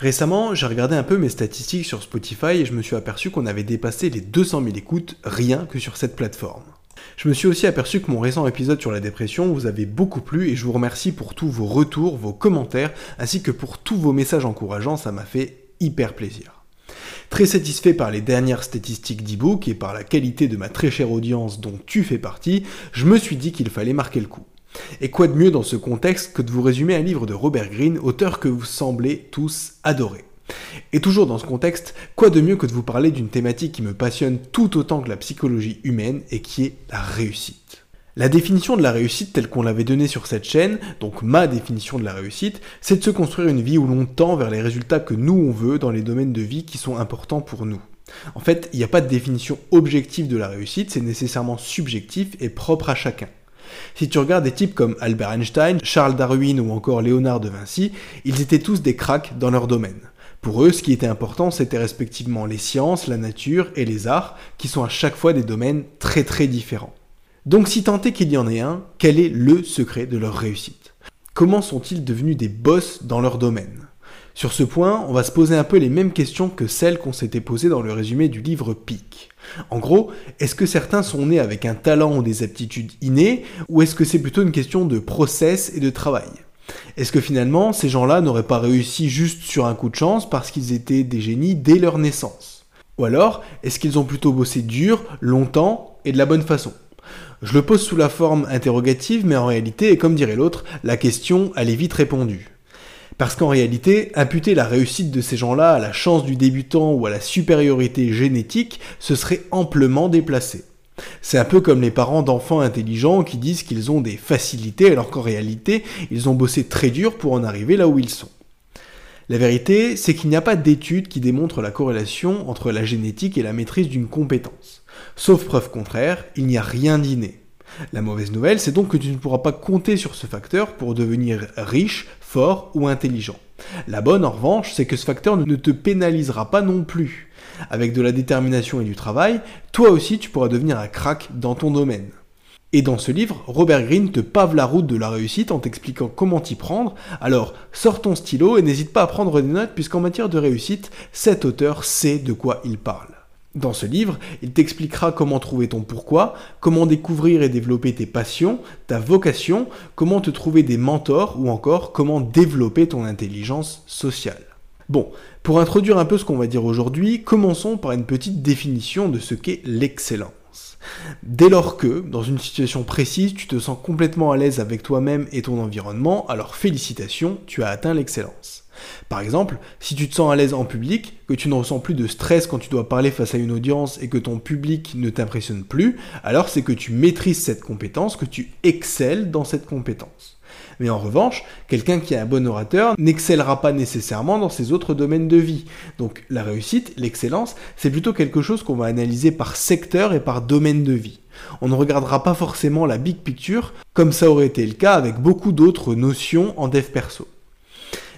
Récemment, j'ai regardé un peu mes statistiques sur Spotify et je me suis aperçu qu'on avait dépassé les 200 000 écoutes rien que sur cette plateforme. Je me suis aussi aperçu que mon récent épisode sur la dépression vous avait beaucoup plu et je vous remercie pour tous vos retours, vos commentaires, ainsi que pour tous vos messages encourageants, ça m'a fait hyper plaisir. Très satisfait par les dernières statistiques d'ebook et par la qualité de ma très chère audience dont tu fais partie, je me suis dit qu'il fallait marquer le coup. Et quoi de mieux dans ce contexte que de vous résumer un livre de Robert Greene, auteur que vous semblez tous adorer? Et toujours dans ce contexte, quoi de mieux que de vous parler d'une thématique qui me passionne tout autant que la psychologie humaine et qui est la réussite? La définition de la réussite telle qu'on l'avait donnée sur cette chaîne, donc ma définition de la réussite, c'est de se construire une vie où l'on tend vers les résultats que nous on veut dans les domaines de vie qui sont importants pour nous. En fait, il n'y a pas de définition objective de la réussite, c'est nécessairement subjectif et propre à chacun. Si tu regardes des types comme Albert Einstein, Charles Darwin ou encore Léonard de Vinci, ils étaient tous des cracks dans leur domaine. Pour eux, ce qui était important, c'était respectivement les sciences, la nature et les arts, qui sont à chaque fois des domaines très très différents. Donc si tant est qu'il y en ait un, quel est le secret de leur réussite? Comment sont-ils devenus des boss dans leur domaine? Sur ce point, on va se poser un peu les mêmes questions que celles qu'on s'était posées dans le résumé du livre Peak. En gros, est-ce que certains sont nés avec un talent ou des aptitudes innées, ou est-ce que c'est plutôt une question de process et de travail? Est-ce que finalement, ces gens-là n'auraient pas réussi juste sur un coup de chance parce qu'ils étaient des génies dès leur naissance? Ou alors, est-ce qu'ils ont plutôt bossé dur, longtemps et de la bonne façon? Je le pose sous la forme interrogative, mais en réalité, et comme dirait l'autre, la question, elle est vite répondue. Parce qu'en réalité, imputer la réussite de ces gens-là à la chance du débutant ou à la supériorité génétique, ce serait amplement déplacé. C'est un peu comme les parents d'enfants intelligents qui disent qu'ils ont des facilités alors qu'en réalité, ils ont bossé très dur pour en arriver là où ils sont. La vérité, c'est qu'il n'y a pas d'études qui démontrent la corrélation entre la génétique et la maîtrise d'une compétence. Sauf preuve contraire, il n'y a rien d'inné. La mauvaise nouvelle, c'est donc que tu ne pourras pas compter sur ce facteur pour devenir riche, fort ou intelligent. La bonne, en revanche, c'est que ce facteur ne te pénalisera pas non plus avec de la détermination et du travail, toi aussi tu pourras devenir un crack dans ton domaine. Et dans ce livre, Robert Greene te pave la route de la réussite en t'expliquant comment t'y prendre, alors sors ton stylo et n'hésite pas à prendre des notes puisqu'en matière de réussite, cet auteur sait de quoi il parle. Dans ce livre, il t'expliquera comment trouver ton pourquoi, comment découvrir et développer tes passions, ta vocation, comment te trouver des mentors ou encore comment développer ton intelligence sociale. Bon, pour introduire un peu ce qu'on va dire aujourd'hui, commençons par une petite définition de ce qu'est l'excellence. Dès lors que, dans une situation précise, tu te sens complètement à l'aise avec toi-même et ton environnement, alors félicitations, tu as atteint l'excellence. Par exemple, si tu te sens à l'aise en public, que tu ne ressens plus de stress quand tu dois parler face à une audience et que ton public ne t'impressionne plus, alors c'est que tu maîtrises cette compétence, que tu excelles dans cette compétence. Mais en revanche, quelqu'un qui est un bon orateur n'excellera pas nécessairement dans ses autres domaines de vie. Donc la réussite, l'excellence, c'est plutôt quelque chose qu'on va analyser par secteur et par domaine de vie. On ne regardera pas forcément la big picture, comme ça aurait été le cas avec beaucoup d'autres notions en dev perso.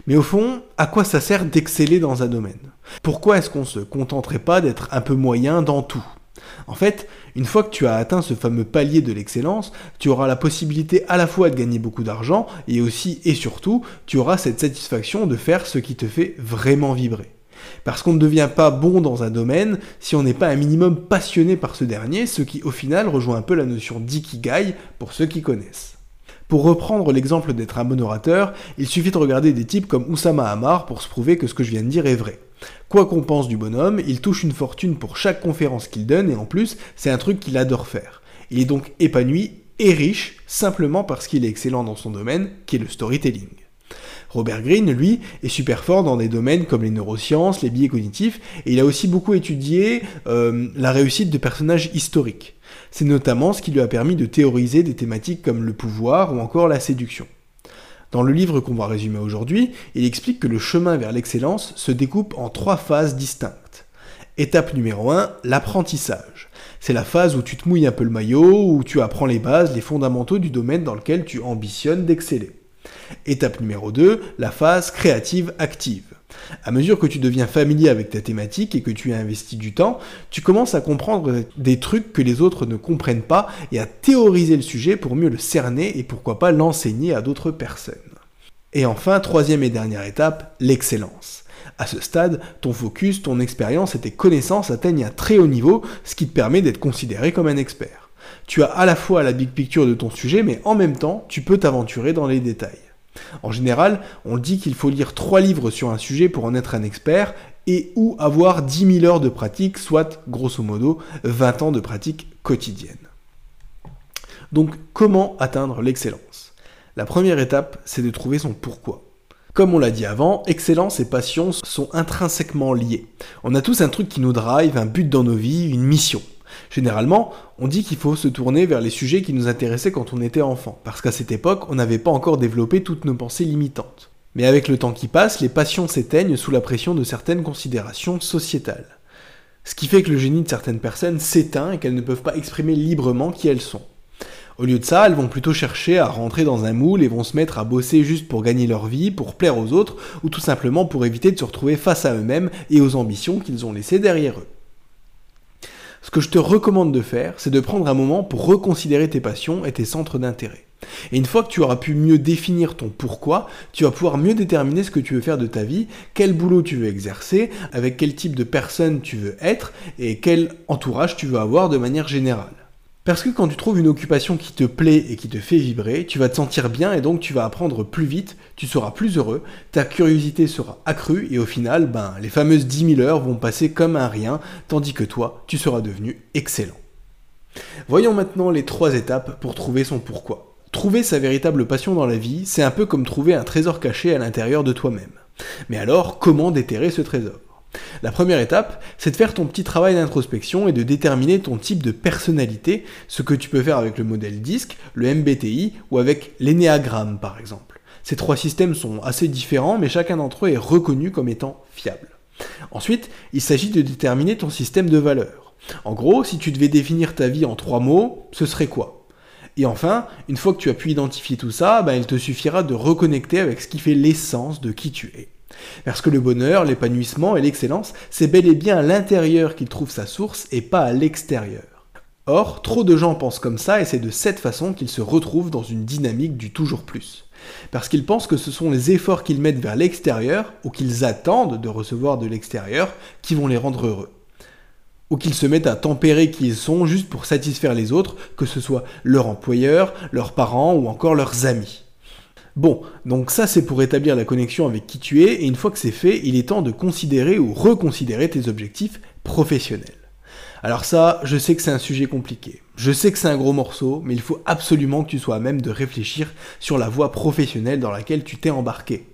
Mais au fond, à quoi ça sert d'exceller dans un domaine? Pourquoi est-ce qu'on se contenterait pas d'être un peu moyen dans tout? En fait, une fois que tu as atteint ce fameux palier de l'excellence, tu auras la possibilité à la fois de gagner beaucoup d'argent et aussi et surtout, tu auras cette satisfaction de faire ce qui te fait vraiment vibrer. Parce qu'on ne devient pas bon dans un domaine si on n'est pas un minimum passionné par ce dernier, ce qui au final rejoint un peu la notion d'ikigai pour ceux qui connaissent. Pour reprendre l'exemple d'être un bon orateur, il suffit de regarder des types comme Oussama Hamar pour se prouver que ce que je viens de dire est vrai. Quoi qu'on pense du bonhomme, il touche une fortune pour chaque conférence qu'il donne et en plus, c'est un truc qu'il adore faire. Il est donc épanoui et riche simplement parce qu'il est excellent dans son domaine, qui est le storytelling. Robert Greene, lui, est super fort dans des domaines comme les neurosciences, les biais cognitifs, et il a aussi beaucoup étudié euh, la réussite de personnages historiques. C'est notamment ce qui lui a permis de théoriser des thématiques comme le pouvoir ou encore la séduction. Dans le livre qu'on va résumer aujourd'hui, il explique que le chemin vers l'excellence se découpe en trois phases distinctes. Étape numéro 1, l'apprentissage. C'est la phase où tu te mouilles un peu le maillot, où tu apprends les bases, les fondamentaux du domaine dans lequel tu ambitionnes d'exceller. Étape numéro 2, la phase créative active. À mesure que tu deviens familier avec ta thématique et que tu as investi du temps, tu commences à comprendre des trucs que les autres ne comprennent pas et à théoriser le sujet pour mieux le cerner et pourquoi pas l'enseigner à d'autres personnes. Et enfin, troisième et dernière étape, l'excellence. À ce stade, ton focus, ton expérience et tes connaissances atteignent un très haut niveau, ce qui te permet d'être considéré comme un expert. Tu as à la fois la big picture de ton sujet, mais en même temps, tu peux t'aventurer dans les détails. En général, on dit qu'il faut lire 3 livres sur un sujet pour en être un expert et ou avoir 10 000 heures de pratique, soit grosso modo 20 ans de pratique quotidienne. Donc comment atteindre l'excellence? La première étape, c'est de trouver son pourquoi. Comme on l'a dit avant, excellence et passion sont intrinsèquement liés. On a tous un truc qui nous drive, un but dans nos vies, une mission. Généralement, on dit qu'il faut se tourner vers les sujets qui nous intéressaient quand on était enfant, parce qu'à cette époque, on n'avait pas encore développé toutes nos pensées limitantes. Mais avec le temps qui passe, les passions s'éteignent sous la pression de certaines considérations sociétales. Ce qui fait que le génie de certaines personnes s'éteint et qu'elles ne peuvent pas exprimer librement qui elles sont. Au lieu de ça, elles vont plutôt chercher à rentrer dans un moule et vont se mettre à bosser juste pour gagner leur vie, pour plaire aux autres, ou tout simplement pour éviter de se retrouver face à eux-mêmes et aux ambitions qu'ils ont laissées derrière eux. Ce que je te recommande de faire, c'est de prendre un moment pour reconsidérer tes passions et tes centres d'intérêt. Et une fois que tu auras pu mieux définir ton pourquoi, tu vas pouvoir mieux déterminer ce que tu veux faire de ta vie, quel boulot tu veux exercer, avec quel type de personne tu veux être et quel entourage tu veux avoir de manière générale. Parce que quand tu trouves une occupation qui te plaît et qui te fait vibrer, tu vas te sentir bien et donc tu vas apprendre plus vite, tu seras plus heureux, ta curiosité sera accrue et au final, ben, les fameuses 10 000 heures vont passer comme un rien, tandis que toi, tu seras devenu excellent. Voyons maintenant les trois étapes pour trouver son pourquoi. Trouver sa véritable passion dans la vie, c'est un peu comme trouver un trésor caché à l'intérieur de toi-même. Mais alors, comment déterrer ce trésor? La première étape, c'est de faire ton petit travail d'introspection et de déterminer ton type de personnalité, ce que tu peux faire avec le modèle DISC, le MBTI ou avec l'énéagramme par exemple. Ces trois systèmes sont assez différents, mais chacun d'entre eux est reconnu comme étant fiable. Ensuite, il s'agit de déterminer ton système de valeurs. En gros, si tu devais définir ta vie en trois mots, ce serait quoi? Et enfin, une fois que tu as pu identifier tout ça, ben, il te suffira de reconnecter avec ce qui fait l'essence de qui tu es. Parce que le bonheur, l'épanouissement et l'excellence, c'est bel et bien à l'intérieur qu'il trouve sa source et pas à l'extérieur. Or, trop de gens pensent comme ça et c'est de cette façon qu'ils se retrouvent dans une dynamique du toujours plus. Parce qu'ils pensent que ce sont les efforts qu'ils mettent vers l'extérieur ou qu'ils attendent de recevoir de l'extérieur qui vont les rendre heureux. Ou qu'ils se mettent à tempérer qui ils sont juste pour satisfaire les autres, que ce soit leur employeur, leurs parents ou encore leurs amis. Bon, donc ça c'est pour établir la connexion avec qui tu es, et une fois que c'est fait, il est temps de considérer ou reconsidérer tes objectifs professionnels. Alors ça, je sais que c'est un sujet compliqué. Je sais que c'est un gros morceau, mais il faut absolument que tu sois à même de réfléchir sur la voie professionnelle dans laquelle tu t'es embarqué.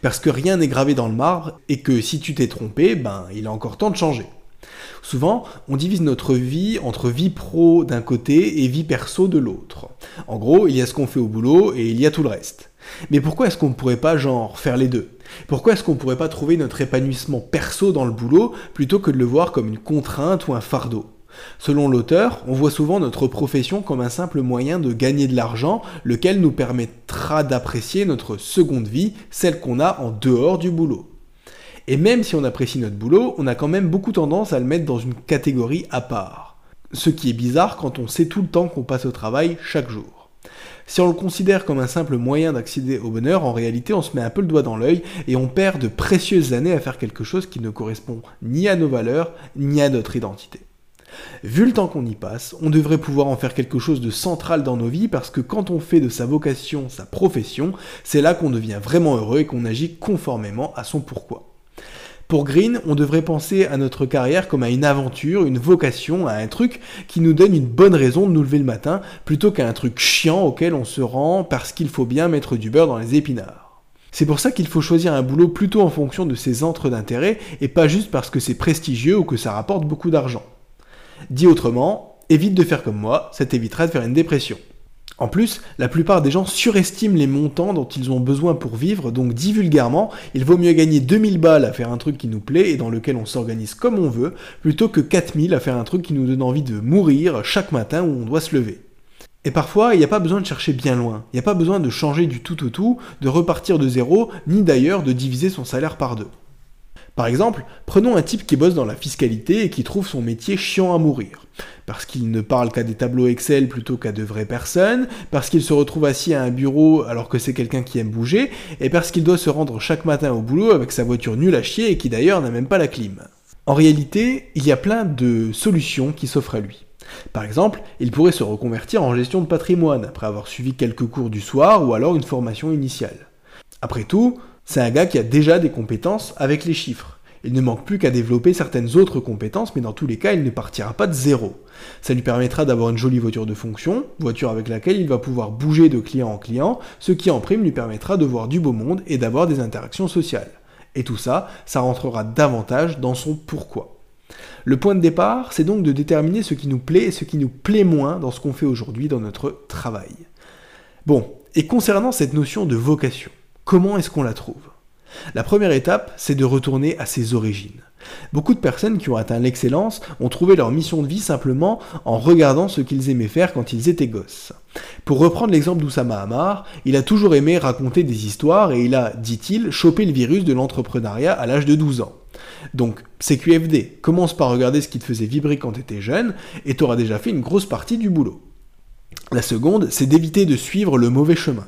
Parce que rien n'est gravé dans le marbre, et que si tu t'es trompé, ben il est encore temps de changer. Souvent, on divise notre vie entre vie pro d'un côté et vie perso de l'autre. En gros, il y a ce qu'on fait au boulot et il y a tout le reste. Mais pourquoi est-ce qu'on ne pourrait pas, genre, faire les deux? Pourquoi est-ce qu'on ne pourrait pas trouver notre épanouissement perso dans le boulot plutôt que de le voir comme une contrainte ou un fardeau? Selon l'auteur, on voit souvent notre profession comme un simple moyen de gagner de l'argent, lequel nous permettra d'apprécier notre seconde vie, celle qu'on a en dehors du boulot. Et même si on apprécie notre boulot, on a quand même beaucoup tendance à le mettre dans une catégorie à part. Ce qui est bizarre quand on sait tout le temps qu'on passe au travail chaque jour. Si on le considère comme un simple moyen d'accéder au bonheur, en réalité on se met un peu le doigt dans l'œil et on perd de précieuses années à faire quelque chose qui ne correspond ni à nos valeurs ni à notre identité. Vu le temps qu'on y passe, on devrait pouvoir en faire quelque chose de central dans nos vies parce que quand on fait de sa vocation sa profession, c'est là qu'on devient vraiment heureux et qu'on agit conformément à son pourquoi. Pour Green, on devrait penser à notre carrière comme à une aventure, une vocation, à un truc qui nous donne une bonne raison de nous lever le matin, plutôt qu'à un truc chiant auquel on se rend parce qu'il faut bien mettre du beurre dans les épinards. C'est pour ça qu'il faut choisir un boulot plutôt en fonction de ses entres d'intérêt et pas juste parce que c'est prestigieux ou que ça rapporte beaucoup d'argent. Dit autrement, évite de faire comme moi, ça t'évitera de faire une dépression. En plus, la plupart des gens surestiment les montants dont ils ont besoin pour vivre, donc dit vulgairement, il vaut mieux gagner 2000 balles à faire un truc qui nous plaît et dans lequel on s'organise comme on veut, plutôt que 4000 à faire un truc qui nous donne envie de mourir chaque matin où on doit se lever. Et parfois, il n'y a pas besoin de chercher bien loin, il n'y a pas besoin de changer du tout au tout, de repartir de zéro, ni d'ailleurs de diviser son salaire par deux. Par exemple, prenons un type qui bosse dans la fiscalité et qui trouve son métier chiant à mourir. Parce qu'il ne parle qu'à des tableaux Excel plutôt qu'à de vraies personnes, parce qu'il se retrouve assis à un bureau alors que c'est quelqu'un qui aime bouger, et parce qu'il doit se rendre chaque matin au boulot avec sa voiture nulle à chier et qui d'ailleurs n'a même pas la clim. En réalité, il y a plein de solutions qui s'offrent à lui. Par exemple, il pourrait se reconvertir en gestion de patrimoine après avoir suivi quelques cours du soir ou alors une formation initiale. Après tout, c'est un gars qui a déjà des compétences avec les chiffres. Il ne manque plus qu'à développer certaines autres compétences, mais dans tous les cas, il ne partira pas de zéro. Ça lui permettra d'avoir une jolie voiture de fonction, voiture avec laquelle il va pouvoir bouger de client en client, ce qui en prime lui permettra de voir du beau monde et d'avoir des interactions sociales. Et tout ça, ça rentrera davantage dans son pourquoi. Le point de départ, c'est donc de déterminer ce qui nous plaît et ce qui nous plaît moins dans ce qu'on fait aujourd'hui dans notre travail. Bon, et concernant cette notion de vocation, Comment est-ce qu'on la trouve? La première étape, c'est de retourner à ses origines. Beaucoup de personnes qui ont atteint l'excellence ont trouvé leur mission de vie simplement en regardant ce qu'ils aimaient faire quand ils étaient gosses. Pour reprendre l'exemple d'Oussama Hamar, il a toujours aimé raconter des histoires et il a, dit-il, chopé le virus de l'entrepreneuriat à l'âge de 12 ans. Donc, CQFD, commence par regarder ce qui te faisait vibrer quand tu étais jeune et tu auras déjà fait une grosse partie du boulot. La seconde, c'est d'éviter de suivre le mauvais chemin.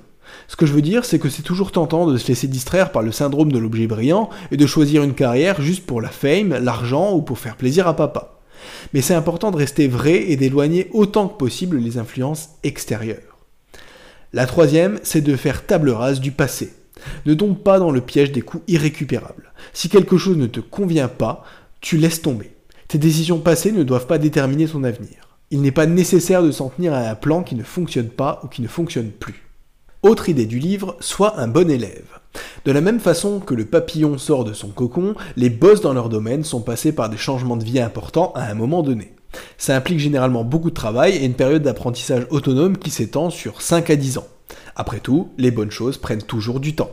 Ce que je veux dire, c'est que c'est toujours tentant de se laisser distraire par le syndrome de l'objet brillant et de choisir une carrière juste pour la fame, l'argent ou pour faire plaisir à papa. Mais c'est important de rester vrai et d'éloigner autant que possible les influences extérieures. La troisième, c'est de faire table rase du passé. Ne tombe pas dans le piège des coups irrécupérables. Si quelque chose ne te convient pas, tu laisses tomber. Tes décisions passées ne doivent pas déterminer ton avenir. Il n'est pas nécessaire de s'en tenir à un plan qui ne fonctionne pas ou qui ne fonctionne plus. Autre idée du livre, sois un bon élève. De la même façon que le papillon sort de son cocon, les boss dans leur domaine sont passés par des changements de vie importants à un moment donné. Ça implique généralement beaucoup de travail et une période d'apprentissage autonome qui s'étend sur 5 à 10 ans. Après tout, les bonnes choses prennent toujours du temps.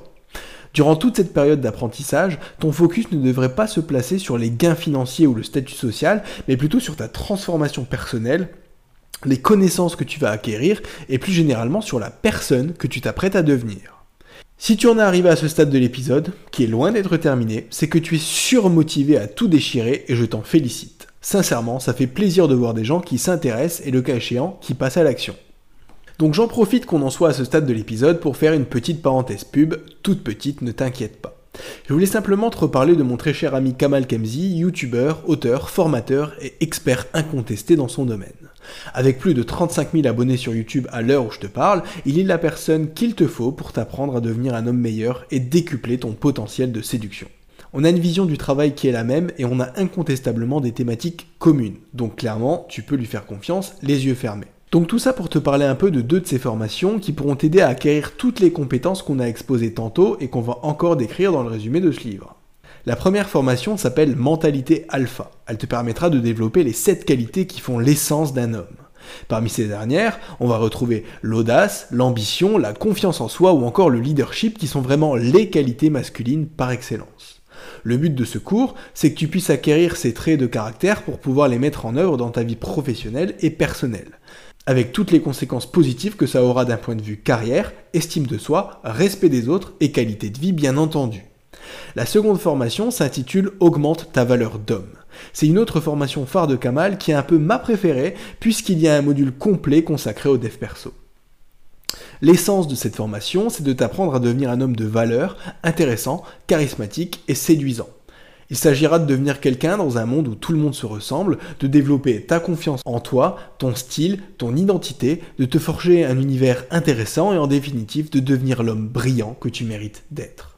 Durant toute cette période d'apprentissage, ton focus ne devrait pas se placer sur les gains financiers ou le statut social, mais plutôt sur ta transformation personnelle les connaissances que tu vas acquérir et plus généralement sur la personne que tu t'apprêtes à devenir. Si tu en es arrivé à ce stade de l'épisode, qui est loin d'être terminé, c'est que tu es surmotivé à tout déchirer et je t'en félicite. Sincèrement, ça fait plaisir de voir des gens qui s'intéressent et le cas échéant, qui passent à l'action. Donc j'en profite qu'on en soit à ce stade de l'épisode pour faire une petite parenthèse pub, toute petite, ne t'inquiète pas. Je voulais simplement te reparler de mon très cher ami Kamal Kemzi, youtubeur, auteur, formateur et expert incontesté dans son domaine. Avec plus de 35 000 abonnés sur YouTube à l'heure où je te parle, il est la personne qu'il te faut pour t'apprendre à devenir un homme meilleur et décupler ton potentiel de séduction. On a une vision du travail qui est la même et on a incontestablement des thématiques communes. Donc clairement, tu peux lui faire confiance les yeux fermés. Donc tout ça pour te parler un peu de deux de ces formations qui pourront t'aider à acquérir toutes les compétences qu'on a exposées tantôt et qu'on va encore décrire dans le résumé de ce livre. La première formation s'appelle Mentalité Alpha. Elle te permettra de développer les 7 qualités qui font l'essence d'un homme. Parmi ces dernières, on va retrouver l'audace, l'ambition, la confiance en soi ou encore le leadership qui sont vraiment les qualités masculines par excellence. Le but de ce cours, c'est que tu puisses acquérir ces traits de caractère pour pouvoir les mettre en œuvre dans ta vie professionnelle et personnelle, avec toutes les conséquences positives que ça aura d'un point de vue carrière, estime de soi, respect des autres et qualité de vie bien entendu. La seconde formation s'intitule Augmente ta valeur d'homme. C'est une autre formation phare de Kamal qui est un peu ma préférée puisqu'il y a un module complet consacré au dev perso. L'essence de cette formation, c'est de t'apprendre à devenir un homme de valeur, intéressant, charismatique et séduisant. Il s'agira de devenir quelqu'un dans un monde où tout le monde se ressemble, de développer ta confiance en toi, ton style, ton identité, de te forger un univers intéressant et en définitive de devenir l'homme brillant que tu mérites d'être.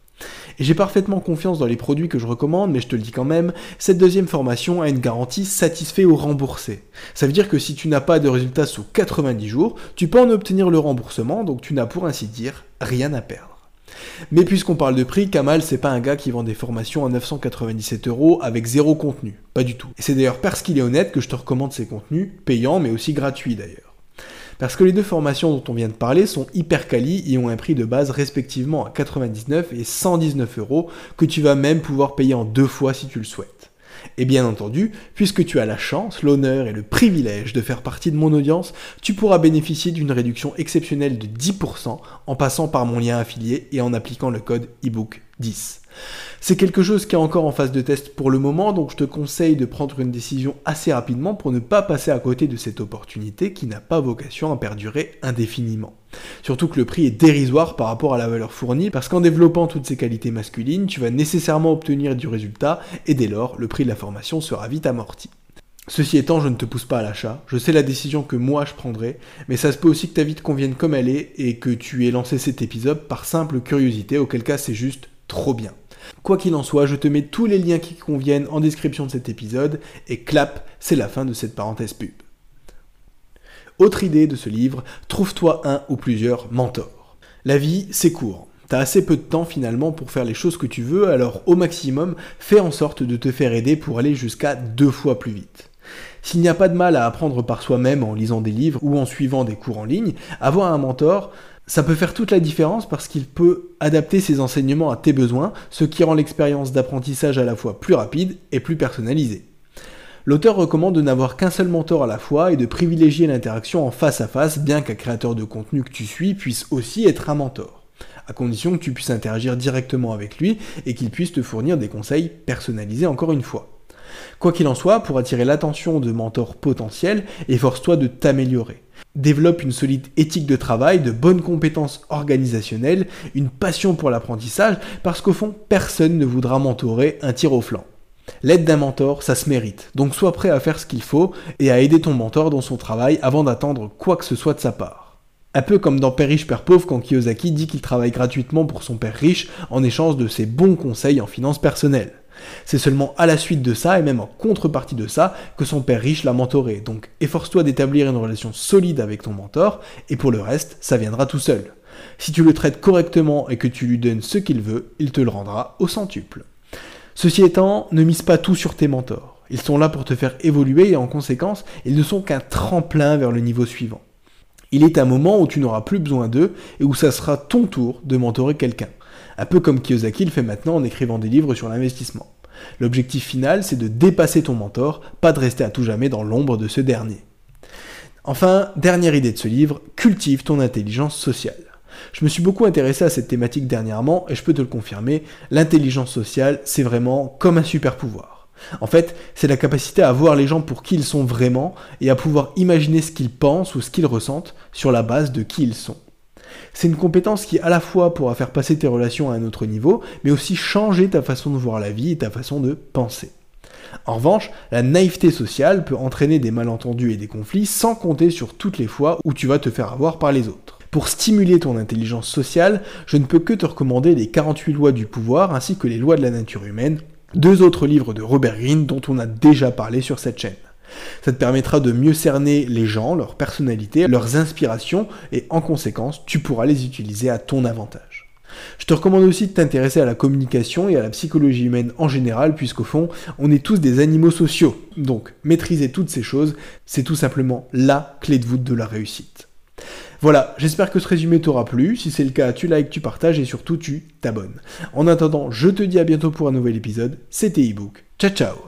Et j'ai parfaitement confiance dans les produits que je recommande, mais je te le dis quand même, cette deuxième formation a une garantie satisfait ou remboursé. Ça veut dire que si tu n'as pas de résultat sous 90 jours, tu peux en obtenir le remboursement, donc tu n'as pour ainsi dire rien à perdre. Mais puisqu'on parle de prix, Kamal, c'est pas un gars qui vend des formations à 997 euros avec zéro contenu. Pas du tout. Et c'est d'ailleurs parce qu'il est honnête que je te recommande ces contenus, payants mais aussi gratuits d'ailleurs. Parce que les deux formations dont on vient de parler sont hyper quali et ont un prix de base respectivement à 99 et 119 euros que tu vas même pouvoir payer en deux fois si tu le souhaites. Et bien entendu, puisque tu as la chance, l'honneur et le privilège de faire partie de mon audience, tu pourras bénéficier d'une réduction exceptionnelle de 10% en passant par mon lien affilié et en appliquant le code ebook 10. C'est quelque chose qui est encore en phase de test pour le moment, donc je te conseille de prendre une décision assez rapidement pour ne pas passer à côté de cette opportunité qui n'a pas vocation à perdurer indéfiniment. Surtout que le prix est dérisoire par rapport à la valeur fournie, parce qu'en développant toutes ces qualités masculines, tu vas nécessairement obtenir du résultat, et dès lors, le prix de la formation sera vite amorti. Ceci étant, je ne te pousse pas à l'achat, je sais la décision que moi je prendrai, mais ça se peut aussi que ta vie te convienne comme elle est et que tu aies lancé cet épisode par simple curiosité, auquel cas c'est juste trop bien. Quoi qu'il en soit, je te mets tous les liens qui conviennent en description de cet épisode, et clap, c'est la fin de cette parenthèse pub. Autre idée de ce livre, trouve-toi un ou plusieurs mentors. La vie, c'est court. T'as assez peu de temps finalement pour faire les choses que tu veux, alors au maximum, fais en sorte de te faire aider pour aller jusqu'à deux fois plus vite. S'il n'y a pas de mal à apprendre par soi-même en lisant des livres ou en suivant des cours en ligne, avoir un mentor, ça peut faire toute la différence parce qu'il peut adapter ses enseignements à tes besoins, ce qui rend l'expérience d'apprentissage à la fois plus rapide et plus personnalisée. L'auteur recommande de n'avoir qu'un seul mentor à la fois et de privilégier l'interaction en face à face, bien qu'un créateur de contenu que tu suis puisse aussi être un mentor, à condition que tu puisses interagir directement avec lui et qu'il puisse te fournir des conseils personnalisés encore une fois. Quoi qu'il en soit, pour attirer l'attention de mentors potentiels, efforce-toi de t'améliorer développe une solide éthique de travail, de bonnes compétences organisationnelles, une passion pour l'apprentissage, parce qu'au fond, personne ne voudra mentorer un tir au flanc. L'aide d'un mentor, ça se mérite, donc sois prêt à faire ce qu'il faut et à aider ton mentor dans son travail avant d'attendre quoi que ce soit de sa part. Un peu comme dans Père riche, Père pauvre quand Kiyosaki dit qu'il travaille gratuitement pour son père riche en échange de ses bons conseils en finances personnelles. C'est seulement à la suite de ça, et même en contrepartie de ça, que son père riche l'a mentoré. Donc efforce-toi d'établir une relation solide avec ton mentor, et pour le reste, ça viendra tout seul. Si tu le traites correctement et que tu lui donnes ce qu'il veut, il te le rendra au centuple. Ceci étant, ne mise pas tout sur tes mentors. Ils sont là pour te faire évoluer et en conséquence, ils ne sont qu'un tremplin vers le niveau suivant. Il est un moment où tu n'auras plus besoin d'eux et où ça sera ton tour de mentorer quelqu'un un peu comme Kiyosaki le fait maintenant en écrivant des livres sur l'investissement. L'objectif final, c'est de dépasser ton mentor, pas de rester à tout jamais dans l'ombre de ce dernier. Enfin, dernière idée de ce livre, cultive ton intelligence sociale. Je me suis beaucoup intéressé à cette thématique dernièrement et je peux te le confirmer, l'intelligence sociale, c'est vraiment comme un super pouvoir. En fait, c'est la capacité à voir les gens pour qui ils sont vraiment et à pouvoir imaginer ce qu'ils pensent ou ce qu'ils ressentent sur la base de qui ils sont. C'est une compétence qui à la fois pourra faire passer tes relations à un autre niveau, mais aussi changer ta façon de voir la vie et ta façon de penser. En revanche, la naïveté sociale peut entraîner des malentendus et des conflits sans compter sur toutes les fois où tu vas te faire avoir par les autres. Pour stimuler ton intelligence sociale, je ne peux que te recommander les 48 lois du pouvoir ainsi que les lois de la nature humaine, deux autres livres de Robert Greene dont on a déjà parlé sur cette chaîne. Ça te permettra de mieux cerner les gens, leur personnalité, leurs inspirations, et en conséquence, tu pourras les utiliser à ton avantage. Je te recommande aussi de t'intéresser à la communication et à la psychologie humaine en général, puisqu'au fond, on est tous des animaux sociaux. Donc, maîtriser toutes ces choses, c'est tout simplement la clé de voûte de la réussite. Voilà, j'espère que ce résumé t'aura plu. Si c'est le cas, tu likes, tu partages et surtout tu t'abonnes. En attendant, je te dis à bientôt pour un nouvel épisode. C'était ebook. Ciao ciao